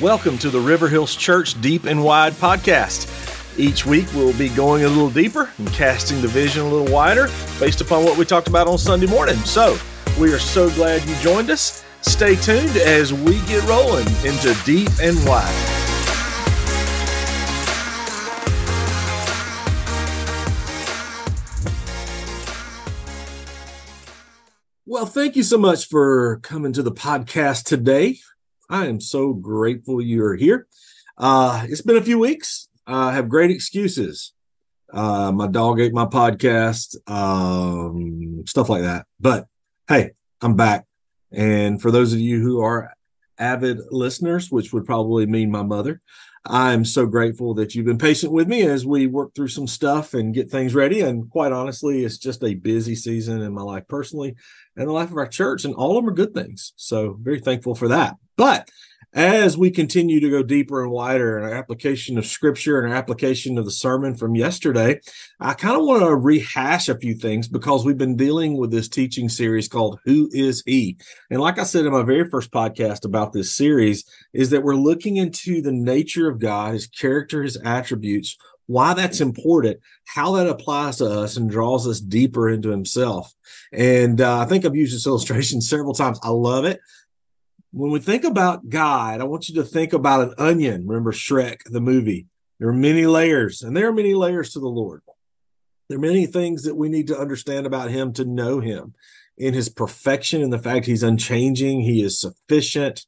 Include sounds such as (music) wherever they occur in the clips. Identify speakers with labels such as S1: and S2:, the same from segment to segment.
S1: Welcome to the River Hills Church Deep and Wide podcast. Each week we'll be going a little deeper and casting the vision a little wider based upon what we talked about on Sunday morning. So we are so glad you joined us. Stay tuned as we get rolling into Deep and Wide. Well, thank you so much for coming to the podcast today. I am so grateful you're here. Uh, it's been a few weeks. I have great excuses. Uh, my dog ate my podcast, um, stuff like that. But hey, I'm back. And for those of you who are avid listeners, which would probably mean my mother, I'm so grateful that you've been patient with me as we work through some stuff and get things ready. And quite honestly, it's just a busy season in my life personally and the life of our church, and all of them are good things. So, very thankful for that. But as we continue to go deeper and wider in our application of scripture and our application of the sermon from yesterday, I kind of want to rehash a few things because we've been dealing with this teaching series called Who is He? And like I said in my very first podcast about this series, is that we're looking into the nature of God, his character, his attributes, why that's important, how that applies to us, and draws us deeper into Himself. And uh, I think I've used this illustration (laughs) several times. I love it when we think about God, I want you to think about an onion. Remember Shrek, the movie. There are many layers, and there are many layers to the Lord. There are many things that we need to understand about Him to know Him in His perfection and the fact He's unchanging, He is sufficient.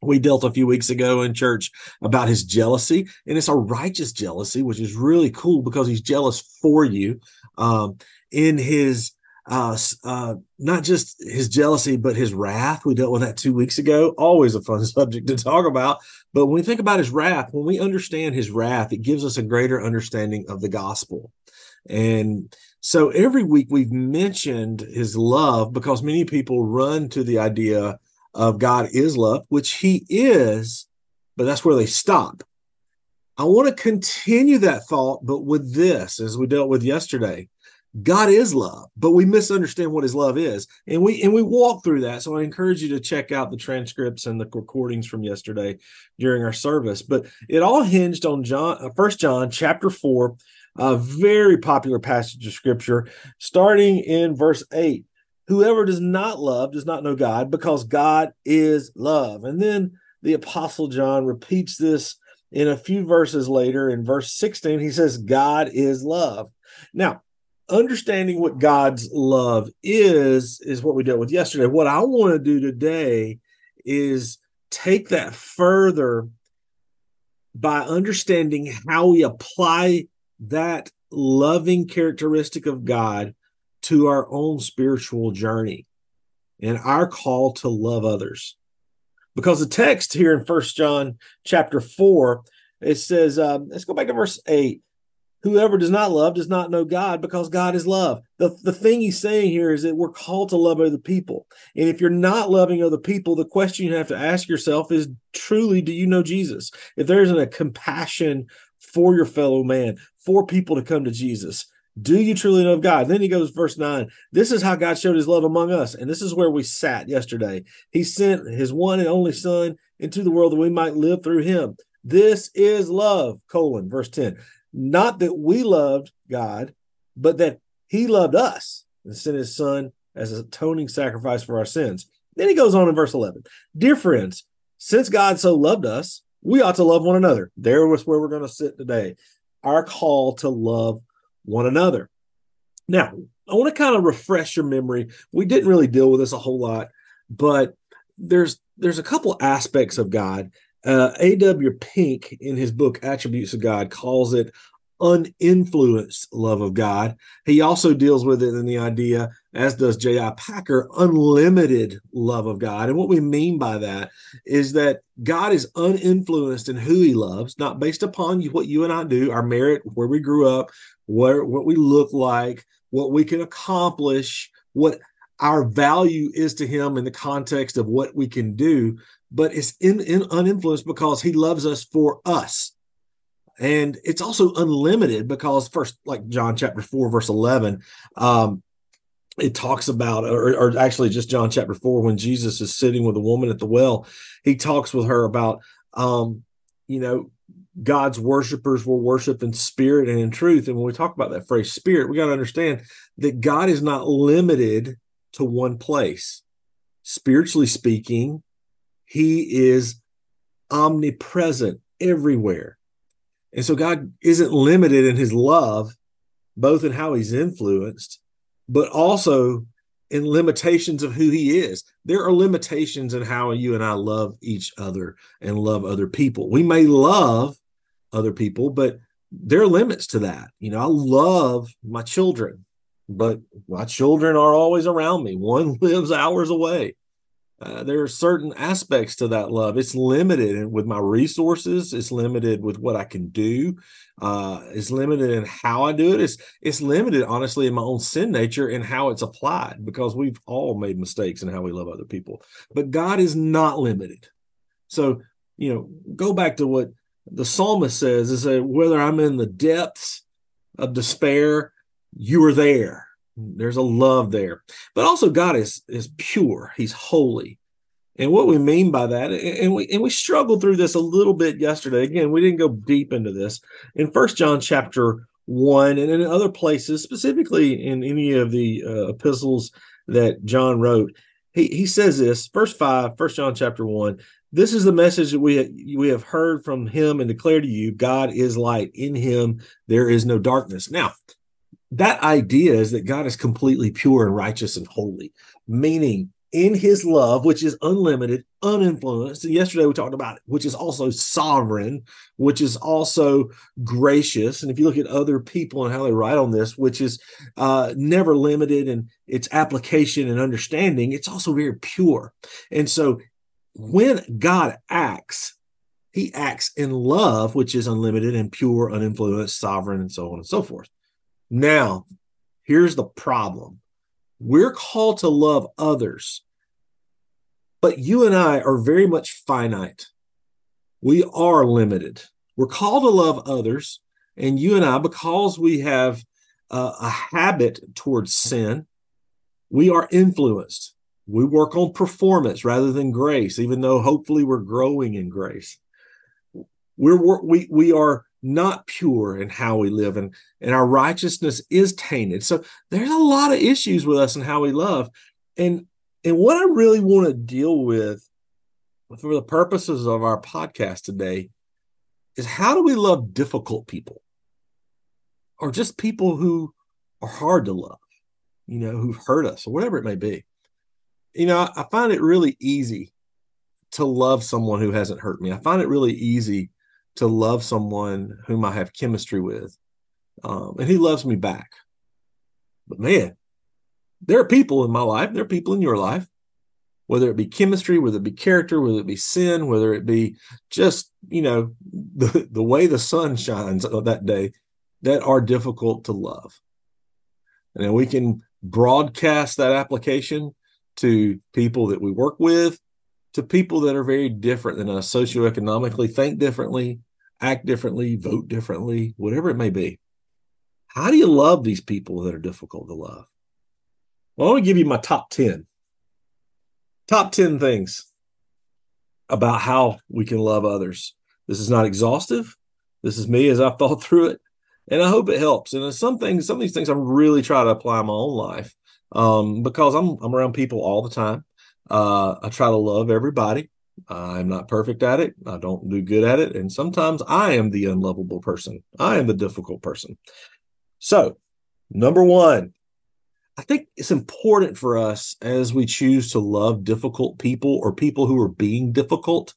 S1: We dealt a few weeks ago in church about His jealousy, and it's a righteous jealousy, which is really cool because He's jealous for you. Um, in His uh, uh, not just his jealousy, but his wrath. We dealt with that two weeks ago. Always a fun (laughs) subject to talk about. But when we think about his wrath, when we understand his wrath, it gives us a greater understanding of the gospel. And so every week we've mentioned his love because many people run to the idea of God is love, which he is, but that's where they stop. I want to continue that thought, but with this, as we dealt with yesterday, God is love, but we misunderstand what his love is. And we and we walk through that. So I encourage you to check out the transcripts and the recordings from yesterday during our service. But it all hinged on John uh, first John chapter 4, a very popular passage of scripture, starting in verse 8. Whoever does not love does not know God, because God is love. And then the apostle John repeats this in a few verses later in verse 16. He says, God is love. Now, understanding what God's love is is what we dealt with yesterday. What I want to do today is take that further by understanding how we apply that loving characteristic of God to our own spiritual journey and our call to love others. Because the text here in First John chapter 4, it says, um, let's go back to verse 8 whoever does not love does not know God because God is love. The, the thing he's saying here is that we're called to love other people. And if you're not loving other people, the question you have to ask yourself is truly, do you know Jesus? If there isn't a compassion for your fellow man, for people to come to Jesus, do you truly love God? Then he goes, verse 9. This is how God showed his love among us. And this is where we sat yesterday. He sent his one and only Son into the world that we might live through him. This is love, colon, verse 10 not that we loved God, but that he loved us and sent his son as an atoning sacrifice for our sins. Then he goes on in verse 11 Dear friends, since God so loved us, we ought to love one another. There was where we're going to sit today. Our call to love one another. Now, I want to kind of refresh your memory. We didn't really deal with this a whole lot, but there's there's a couple aspects of God uh, A.W. Pink, in his book Attributes of God, calls it uninfluenced love of God. He also deals with it in the idea, as does J.I. Packer, unlimited love of God. And what we mean by that is that God is uninfluenced in who he loves, not based upon what you and I do, our merit, where we grew up, where what we look like, what we can accomplish, what our value is to him in the context of what we can do, but it's in, in uninfluenced because he loves us for us. And it's also unlimited because first, like John chapter four, verse 11, um, it talks about, or, or, actually just John chapter four, when Jesus is sitting with a woman at the well, he talks with her about Um, you know, God's worshipers will worship in spirit and in truth. And when we talk about that phrase spirit, we got to understand that God is not limited to one place. Spiritually speaking, He is omnipresent everywhere. And so God isn't limited in His love, both in how He's influenced, but also in limitations of who he is. There are limitations in how you and I love each other and love other people. We may love other people, but there are limits to that. You know, I love my children, but my children are always around me. One (laughs) lives hours away. Uh, there are certain aspects to that love. It's limited with my resources. It's limited with what I can do. Uh, it's limited in how I do it. It's it's limited, honestly, in my own sin nature and how it's applied because we've all made mistakes in how we love other people. But God is not limited. So you know, go back to what the psalmist says: is that whether I'm in the depths of despair, you are there there's a love there. But also God is is pure. He's holy. And what we mean by that, and we and we struggled through this a little bit yesterday. Again, we didn't go deep into this. In First John chapter one, and in other places, specifically in any of the uh, epistles that John wrote, he he says this, verse five, First John chapter one. This is the message that we we have heard from him and declare to you: God is light. In Him there is no darkness. Now, that idea is that God is completely pure and righteous and holy, meaning in his love, which is unlimited, uninfluenced. And yesterday we talked about it, which is also sovereign, which is also gracious. And if you look at other people and how they write on this, which is uh, never limited in its application and understanding, it's also very pure. And so when God acts, he acts in love, which is unlimited and pure, uninfluenced, sovereign, and so on and so forth. Now, here's the problem we're called to love others, but you and I are very much finite. We are limited. We're called to love others, and you and I, because we have uh, a habit towards sin, we are influenced. We work on performance rather than grace, even though hopefully we're growing in grace. We're we we are not pure in how we live and and our righteousness is tainted. So there's a lot of issues with us and how we love. And and what i really want to deal with for the purposes of our podcast today is how do we love difficult people or just people who are hard to love you know who've hurt us or whatever it may be? You know i find it really easy to love someone who hasn't hurt me. I find it really easy to love someone whom I have chemistry with. Um, and he loves me back. But man, there are people in my life, there are people in your life, whether it be chemistry, whether it be character, whether it be sin, whether it be just, you know, (laughs) the, the way the sun shines that day, that are difficult to love. And we can broadcast that application to people that we work with, to people that are very different than us socioeconomically, think differently, act differently, vote differently, whatever it may be. How do you love these people that are difficult to love? Well, I want to give you my top 10. Top 10 things about how we can love others. This is not exhaustive. This is me as I've thought (laughs) through it. And I hope it helps. And some things, some of these things I'm really trying to apply in my own life um, because I'm, I'm around people all the time. Uh, I try to love everybody. I'm not perfect at it. I don't do good at it. And sometimes I am the unlovable person. I am the difficult person. So, number one, I think it's important for us as we choose to love difficult people or people who are being difficult,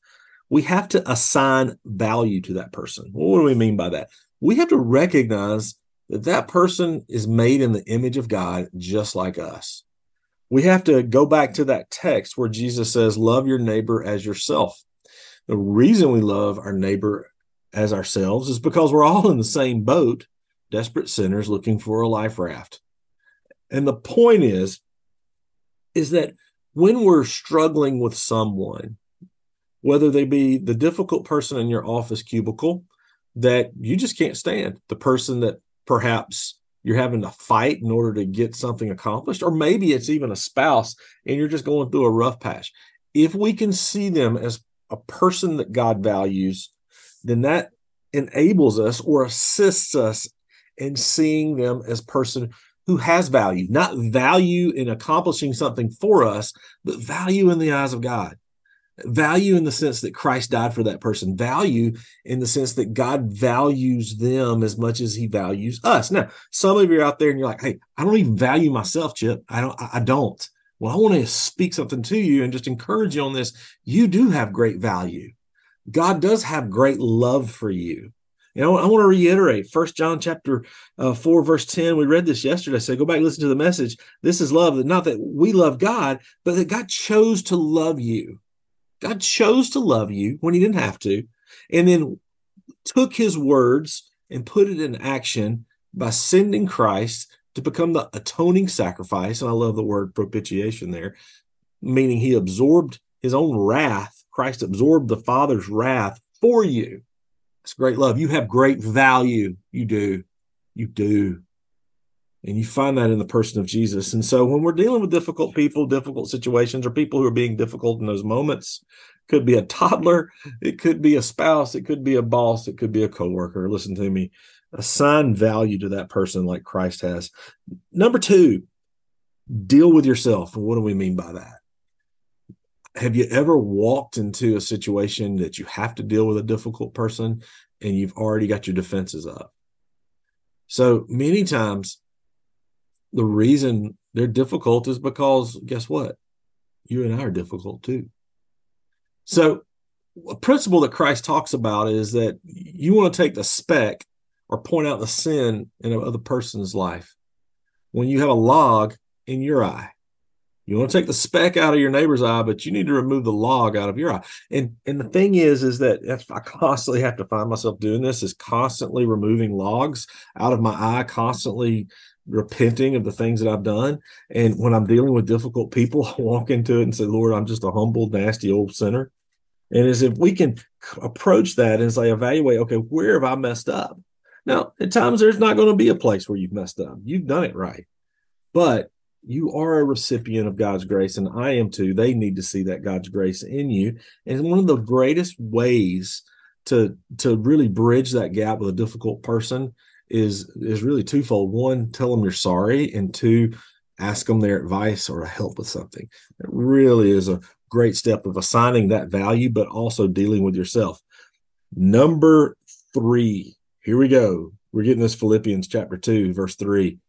S1: we have to assign value to that person. What do we mean by that? We have to recognize that that person is made in the image of God just like us we have to go back to that text where Jesus says, Love your neighbor as yourself. The reason we love our neighbor as ourselves is because we're all in the same boat, desperate sinners looking for a life raft. And the point is, is that when we're struggling with someone, whether they be the difficult person in your office cubicle that you just can't stand, the person that perhaps you're having to fight in order to get something accomplished, or maybe it's even a spouse and you're just going through a rough patch. If we can see them as a person that God values, then that enables us or assists us in seeing them as person who has value, not value in accomplishing something for us, but value in the eyes of God. Value in the sense that Christ died for that person. Value in the sense that God values them as much as He values us. Now, some of you are out there and you're like, "Hey, I don't even value myself, Chip. I don't. I don't." Well, I want to speak something to you and just encourage you on this. You do have great value. God does have great love for you. You know, I want to reiterate First John chapter uh, 4, verse 10. We read this yesterday. So go back and listen to the message. This is love, that not that we love God, but that God chose to love you. God chose to love you when he didn't have to, and then took his words and put it in action by sending Christ to become the atoning sacrifice. And I love the word propitiation there, meaning he absorbed his own wrath. Christ absorbed the Father's wrath for you. It's great love. You have great value. You do. You do. And you find that in the person of Jesus. And so when we're dealing with difficult people, difficult situations, or people who are being difficult in those moments, could be a toddler, it could be a spouse, it could be a boss, it could be a coworker. Listen to me. Assign value to that person like Christ has. Number two, deal with yourself. And what do we mean by that? have you ever walked into a situation that you have to deal with a difficult person and you've already got your defenses up? So many times, the reason they're difficult is because guess what? You and I are difficult too. So, a principle that Christ talks about is that you want to take the speck or point out the sin in another person's life when you have a log in your eye. You want to take the speck out of your neighbor's eye, but you need to remove the log out of your eye. And and the thing is, is that if I constantly have to find myself doing this, is constantly removing logs out of my eye, constantly repenting of the things that I've done. And when I'm dealing with difficult people, (laughs) I walk into it and say, Lord, I'm just a humble, nasty old sinner. And as if we can approach that and say, evaluate, okay, where have I messed up? Now, at times there's not going to be a place where you've messed up. You've done it right. But you are a recipient of God's grace, and I am too. They need to see that God's grace in you. And one of the greatest ways to to really bridge that gap with a difficult person is is really twofold. One, tell them you're sorry, and two, ask them their advice or help with something. It really is a great step of assigning that value, but also dealing with yourself. Number three, here we go. We're getting this Philippians chapter 2, verse 3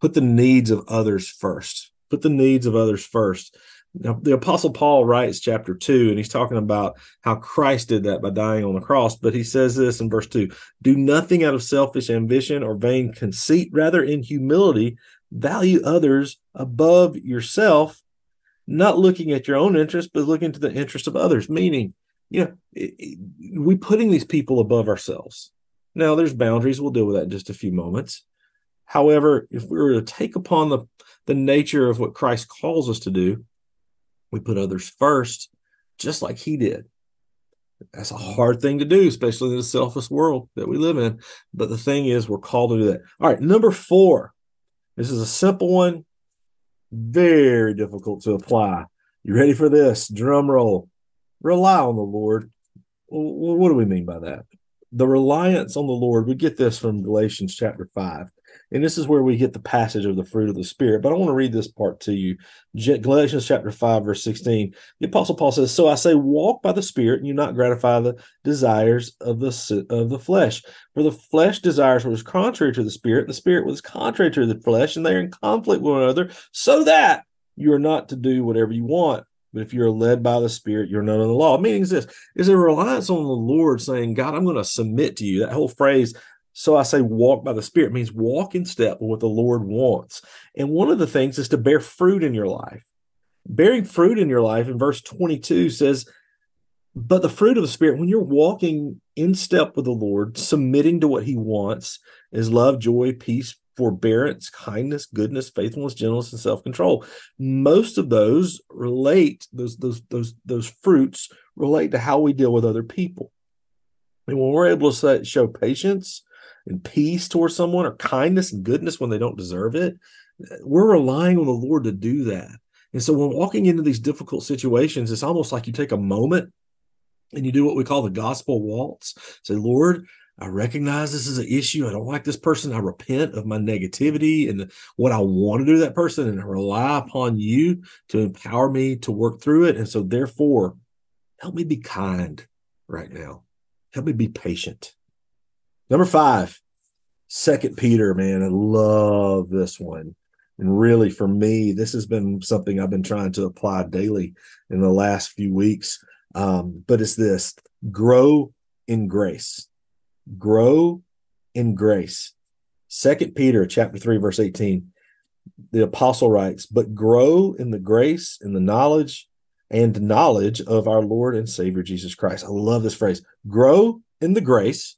S1: put the needs of others first. Put the needs of others first. Now, the Apostle Paul writes chapter 2, and he's talking about how Christ did that by dying on the cross. But he says this in verse 2 Do nothing out of selfish ambition or vain conceit, rather, in humility, value others above yourself, not looking at your own interest, but looking to the interest of others. Meaning, you know, we putting these people above ourselves. Now, there's boundaries. We'll deal with that in just a few moments. However, if we were to take upon the, the nature of what Christ calls us to do, we put others first, just like he did. That's a hard thing to do, especially in the selfish world that we live in. But the thing is, we're called to do that. All right, number four. This is a simple one, very difficult to apply. You ready for this? Drum roll. Rely on the Lord. What do we mean by that? The reliance on the Lord, we get this from Galatians chapter 5. And this is where we get the passage of the fruit of the Spirit. But I want to read this part to you. Galatians chapter 5, verse 16. The Apostle Paul says, So I say, walk by the Spirit, and you not gratify the desires of the, of the flesh. For the flesh desires what is contrary to the Spirit, the Spirit was contrary to the flesh, and they are in conflict with one another, so that you are not to do whatever you want. But if you're led by the Spirit, you're not under the law. Meaning is this is a reliance on the Lord saying, God, I'm going to submit to you. That whole phrase, so I say walk by the Spirit means walk in step with what the Lord wants. And one of the things is to bear fruit in your life. Bearing fruit in your life in verse 22 says, but the fruit of the Spirit, when you're walking in step with the Lord, submitting to what He wants, is love, joy, peace, forbearance, kindness, goodness, faithfulness, gentleness, and self-control. Most of those relate those those those those fruits relate to how we deal with other people. And when we're able to show patience, and peace towards someone or kindness and goodness when they don't deserve it, we're relying on the Lord to do that. And so when walking into these difficult situations, it's almost like you take a moment and you do what we call the gospel waltz. Say, Lord, I recognize this is an issue. I don't like this person. I repent of my negativity and what I want to do to that person, and I rely upon you to empower me to work through it. And so, therefore, help me be kind right now. Help me be patient. Number five, Second Peter, man, I love this one. And really, for me, this has been something I've been trying to apply daily in the last few weeks. Um, but it's this grow in grace. Grow in grace. Second Peter chapter 3, verse 18. The apostle writes, but grow in the grace and the knowledge and knowledge of our Lord and Savior Jesus Christ. I love this phrase. Grow in the grace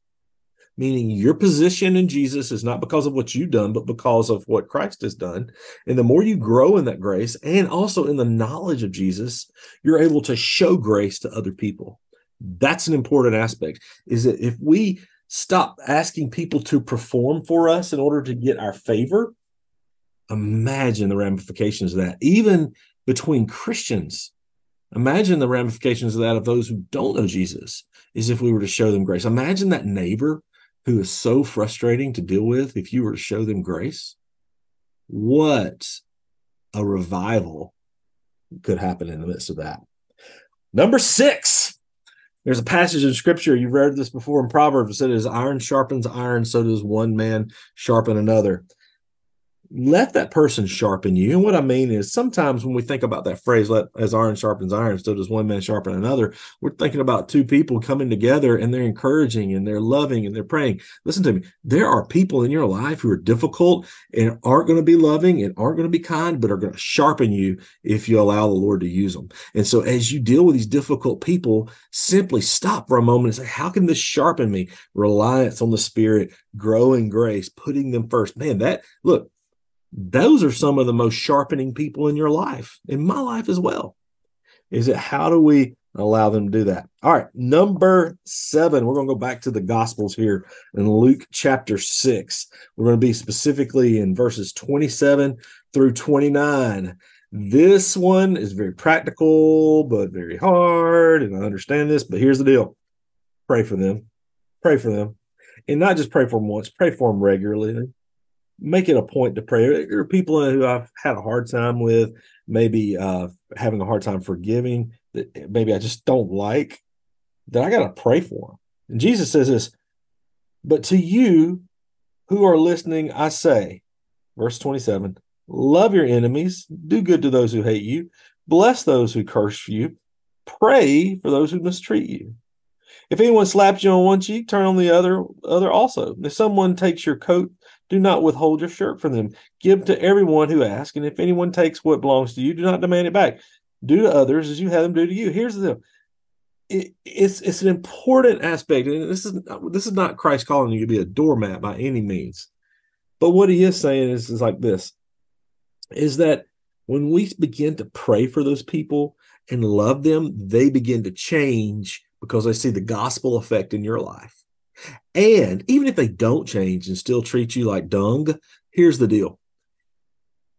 S1: meaning your position in Jesus is not because of what you've done, but because of what Christ has done. And the more you grow in that grace and also in the knowledge of Jesus, you're able to show grace to other people. That's an important aspect. Is that if we stop asking people to perform for us in order to get our favor, imagine the ramifications of that, even between Christians. Imagine the ramifications of that of those who don't know Jesus, is if we were to show them grace. Imagine that neighbor who is so frustrating to deal with if you were to show them grace, what a revival could happen in the midst of that. Number six, there's a passage in scripture, you've read this before in Proverbs, it says, iron sharpens iron, so does one man sharpen another let that person sharpen you. And what I mean is sometimes when we think about that phrase, let as iron sharpens iron, so does one man sharpen another, we're thinking about two people coming together and they're encouraging and they're loving and they're praying. Listen to me. There are people in your life who are difficult and aren't going to be loving and aren't going to be kind, but are going to sharpen you if you allow the Lord to use them. And so as you deal with these difficult people, simply stop for a moment and say, how can this sharpen me? Reliance on the spirit, growing grace, putting them first. Man, that look, those are some of the most sharpening people in your life, in my life as well. Is it how do we allow them to do that? All right, number seven, we're going to go back to the Gospels here in Luke chapter six. We're going to be specifically in verses 27 through 29. This one is very practical, but very hard. And I understand this, but here's the deal pray for them. Pray for them. And not just pray for them once, pray for them regularly make it a point to pray. There are people who I've had a hard time with, maybe uh, having a hard time forgiving, that maybe I just don't like, that I got to pray for them. And Jesus says this, but to you who are listening, I say, verse 27, love your enemies, do good to those who hate you, bless those who curse you, pray for those who mistreat you. If anyone slaps you on one cheek, turn on the other other also. If someone takes your coat, do not withhold your shirt from them. Give to everyone who asks, and if anyone takes what belongs to you, do not demand it back. Do to others as you have them do to you. Here's the it, it's it's an important aspect, and this is this is not Christ calling you to be a doormat by any means. But what he is saying is, is like this: is that when we begin to pray for those people and love them, they begin to change because they see the gospel effect in your life. And even if they don't change and still treat you like dung, here's the deal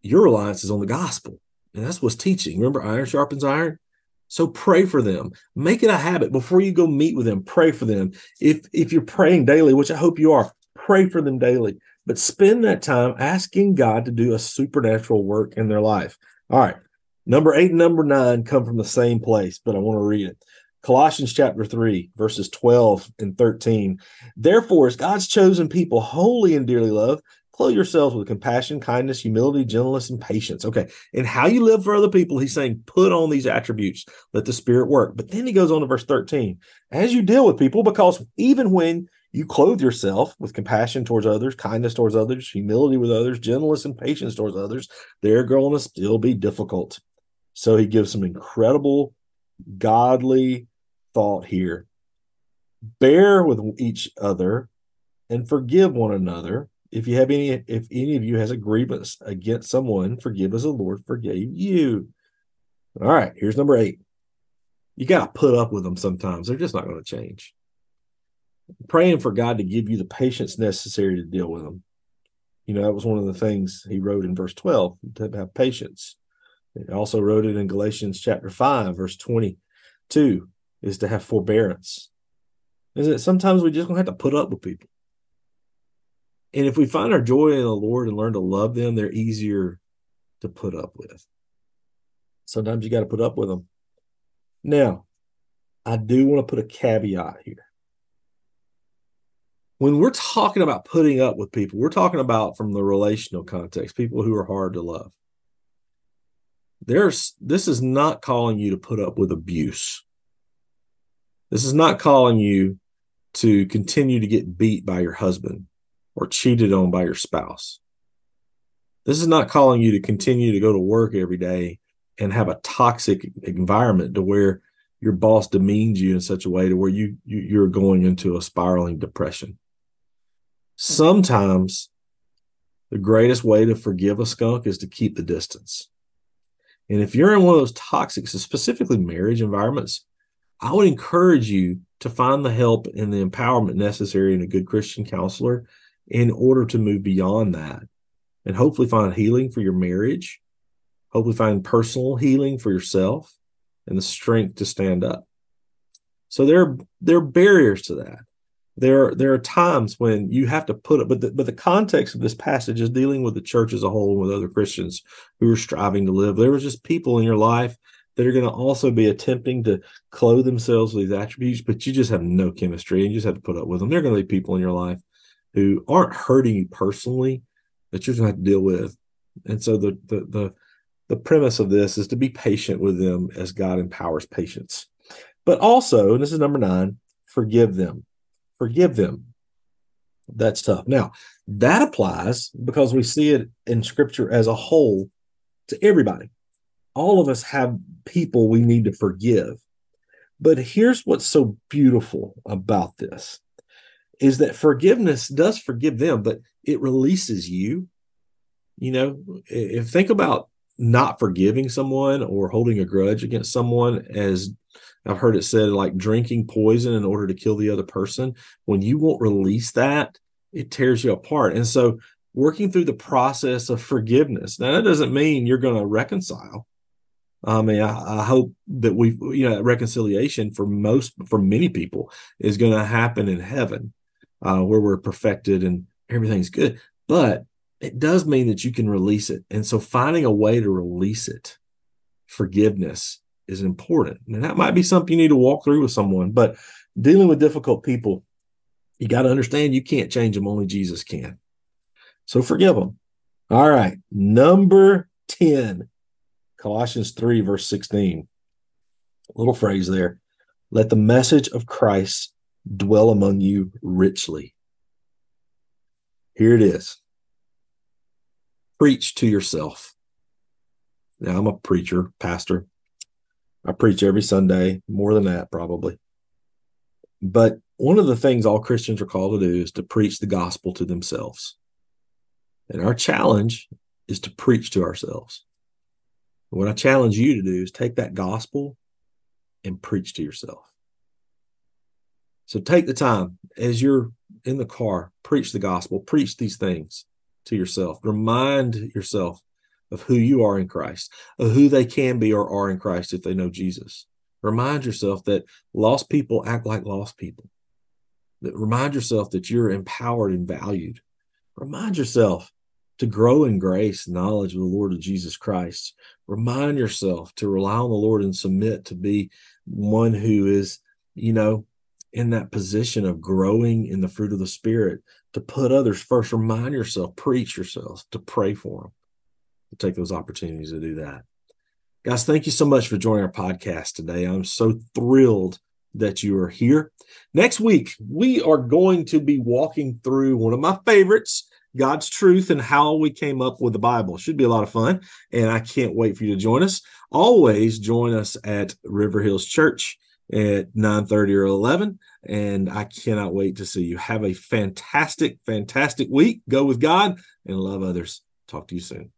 S1: your reliance is on the gospel. And that's what's teaching. Remember, iron sharpens iron? So pray for them. Make it a habit before you go meet with them. Pray for them. If if you're praying daily, which I hope you are, pray for them daily. But spend that time asking God to do a supernatural work in their life. All right. Number eight and number nine come from the same place, but I want to read it. Colossians chapter 3, verses 12 and 13. Therefore, as God's chosen people, holy and dearly loved, clothe yourselves with compassion, kindness, humility, gentleness, and patience. Okay. And how you live for other people, he's saying, put on these attributes, let the Spirit work. But then he goes on to verse 13. As you deal with people, because even when you clothe yourself with compassion towards others, kindness towards others, humility with others, gentleness and patience towards others, they're going to still be difficult. So he gives some incredible, godly thought here. Bear with each other and forgive one another. If you have any, if any of you has a grievance against someone, forgive as the Lord forgave you. All right, here's number eight. You got to put up with them sometimes. They're just not going to change. Praying for God to give you the patience necessary to deal with them. You know, that was one of the things he wrote in verse 12 to have patience. He also wrote it in Galatians chapter 5, verse 22 is to have forbearance. Is that sometimes we just gonna have to put up with people. And if we find our joy in the Lord and learn to love them, they're easier to put up with. Sometimes you got to put up with them. Now, I do want to put a caveat here. When we're talking about putting up with people, we're talking about from the relational context, people who are hard to love. There's this is not calling you to put up with abuse. This is not calling you to continue to get beat by your husband or cheated on by your spouse. This is not calling you to continue to go to work every day and have a toxic environment to where your boss demeans you in such a way to where you, you you're going into a spiraling depression. Sometimes the greatest way to forgive a skunk is to keep the distance. And if you're in one of those toxic, specifically marriage environments, I would encourage you to find the help and the empowerment necessary in a good Christian counselor in order to move beyond that and hopefully find healing for your marriage, hopefully find personal healing for yourself and the strength to stand up. So there, there are barriers to that. There, there are times when you have to put it, but the, but the context of this passage is dealing with the church as a whole and with other Christians who are striving to live. There was just people in your life that are going to also be attempting to clothe themselves with these attributes, but you just have no chemistry and you just have to put up with them. There are going to be people in your life who aren't hurting you personally that you're going to have to deal with. And so the, the the the premise of this is to be patient with them as God empowers patience. But also, and this is number nine, forgive them. Forgive them. That's tough. Now, that applies because we see it in scripture as a whole to everybody. All of us have people we need to forgive. But here's what's so beautiful about this is that forgiveness does forgive them, but it releases you. You know, if think about not forgiving someone or holding a grudge against someone as I've heard it said like drinking poison in order to kill the other person. When you won't release that, it tears you apart. And so working through the process of forgiveness. Now that doesn't mean you're going to reconcile. I mean, I, I, hope that we, you know, reconciliation for most, for many people is going to happen in heaven uh, where we're perfected and everything's good. But it does mean that you can release it. And so finding a way to release it, forgiveness is important. And that might be something you need to walk through with someone. But dealing with difficult people, you got to understand you can't change them, only Jesus can. So forgive them. All right. Number 10, Colossians 3, verse 16. little phrase there. Let the message of Christ dwell among you richly. Here it is. Preach to yourself. Now, I'm a preacher, pastor. I preach every Sunday, more than that, probably. But one of the things all Christians are called to do is to preach the gospel to themselves. And our challenge is to preach to ourselves. What I challenge you to do is take that gospel and preach to yourself. So take the time as you're in the car, preach the gospel, preach these things to yourself. Remind yourself of who you are in Christ, of who they can be or are in Christ if they know Jesus. Remind yourself that lost people act like lost people. That remind yourself that you're empowered and valued. Remind yourself to grow in grace and knowledge of the Lord of Jesus Christ. Remind yourself to rely on the Lord and submit to be one who is, you know, in that position of growing in the fruit of the spirit to put others first. Remind yourself preach yourself to pray for them to take those opportunities to do that. Guys thank you so much for joining our podcast today. I'm so thrilled that you are here. Next week we are going to be walking through one of my favorites God's truth and how we came up with the Bible. Should be a lot of fun. And I can't wait for you to join us. Always join us at River Hills Church at 9:30 or 11 and I cannot wait to see you. Have a fantastic fantastic week. Go with God and love others. Talk to you soon.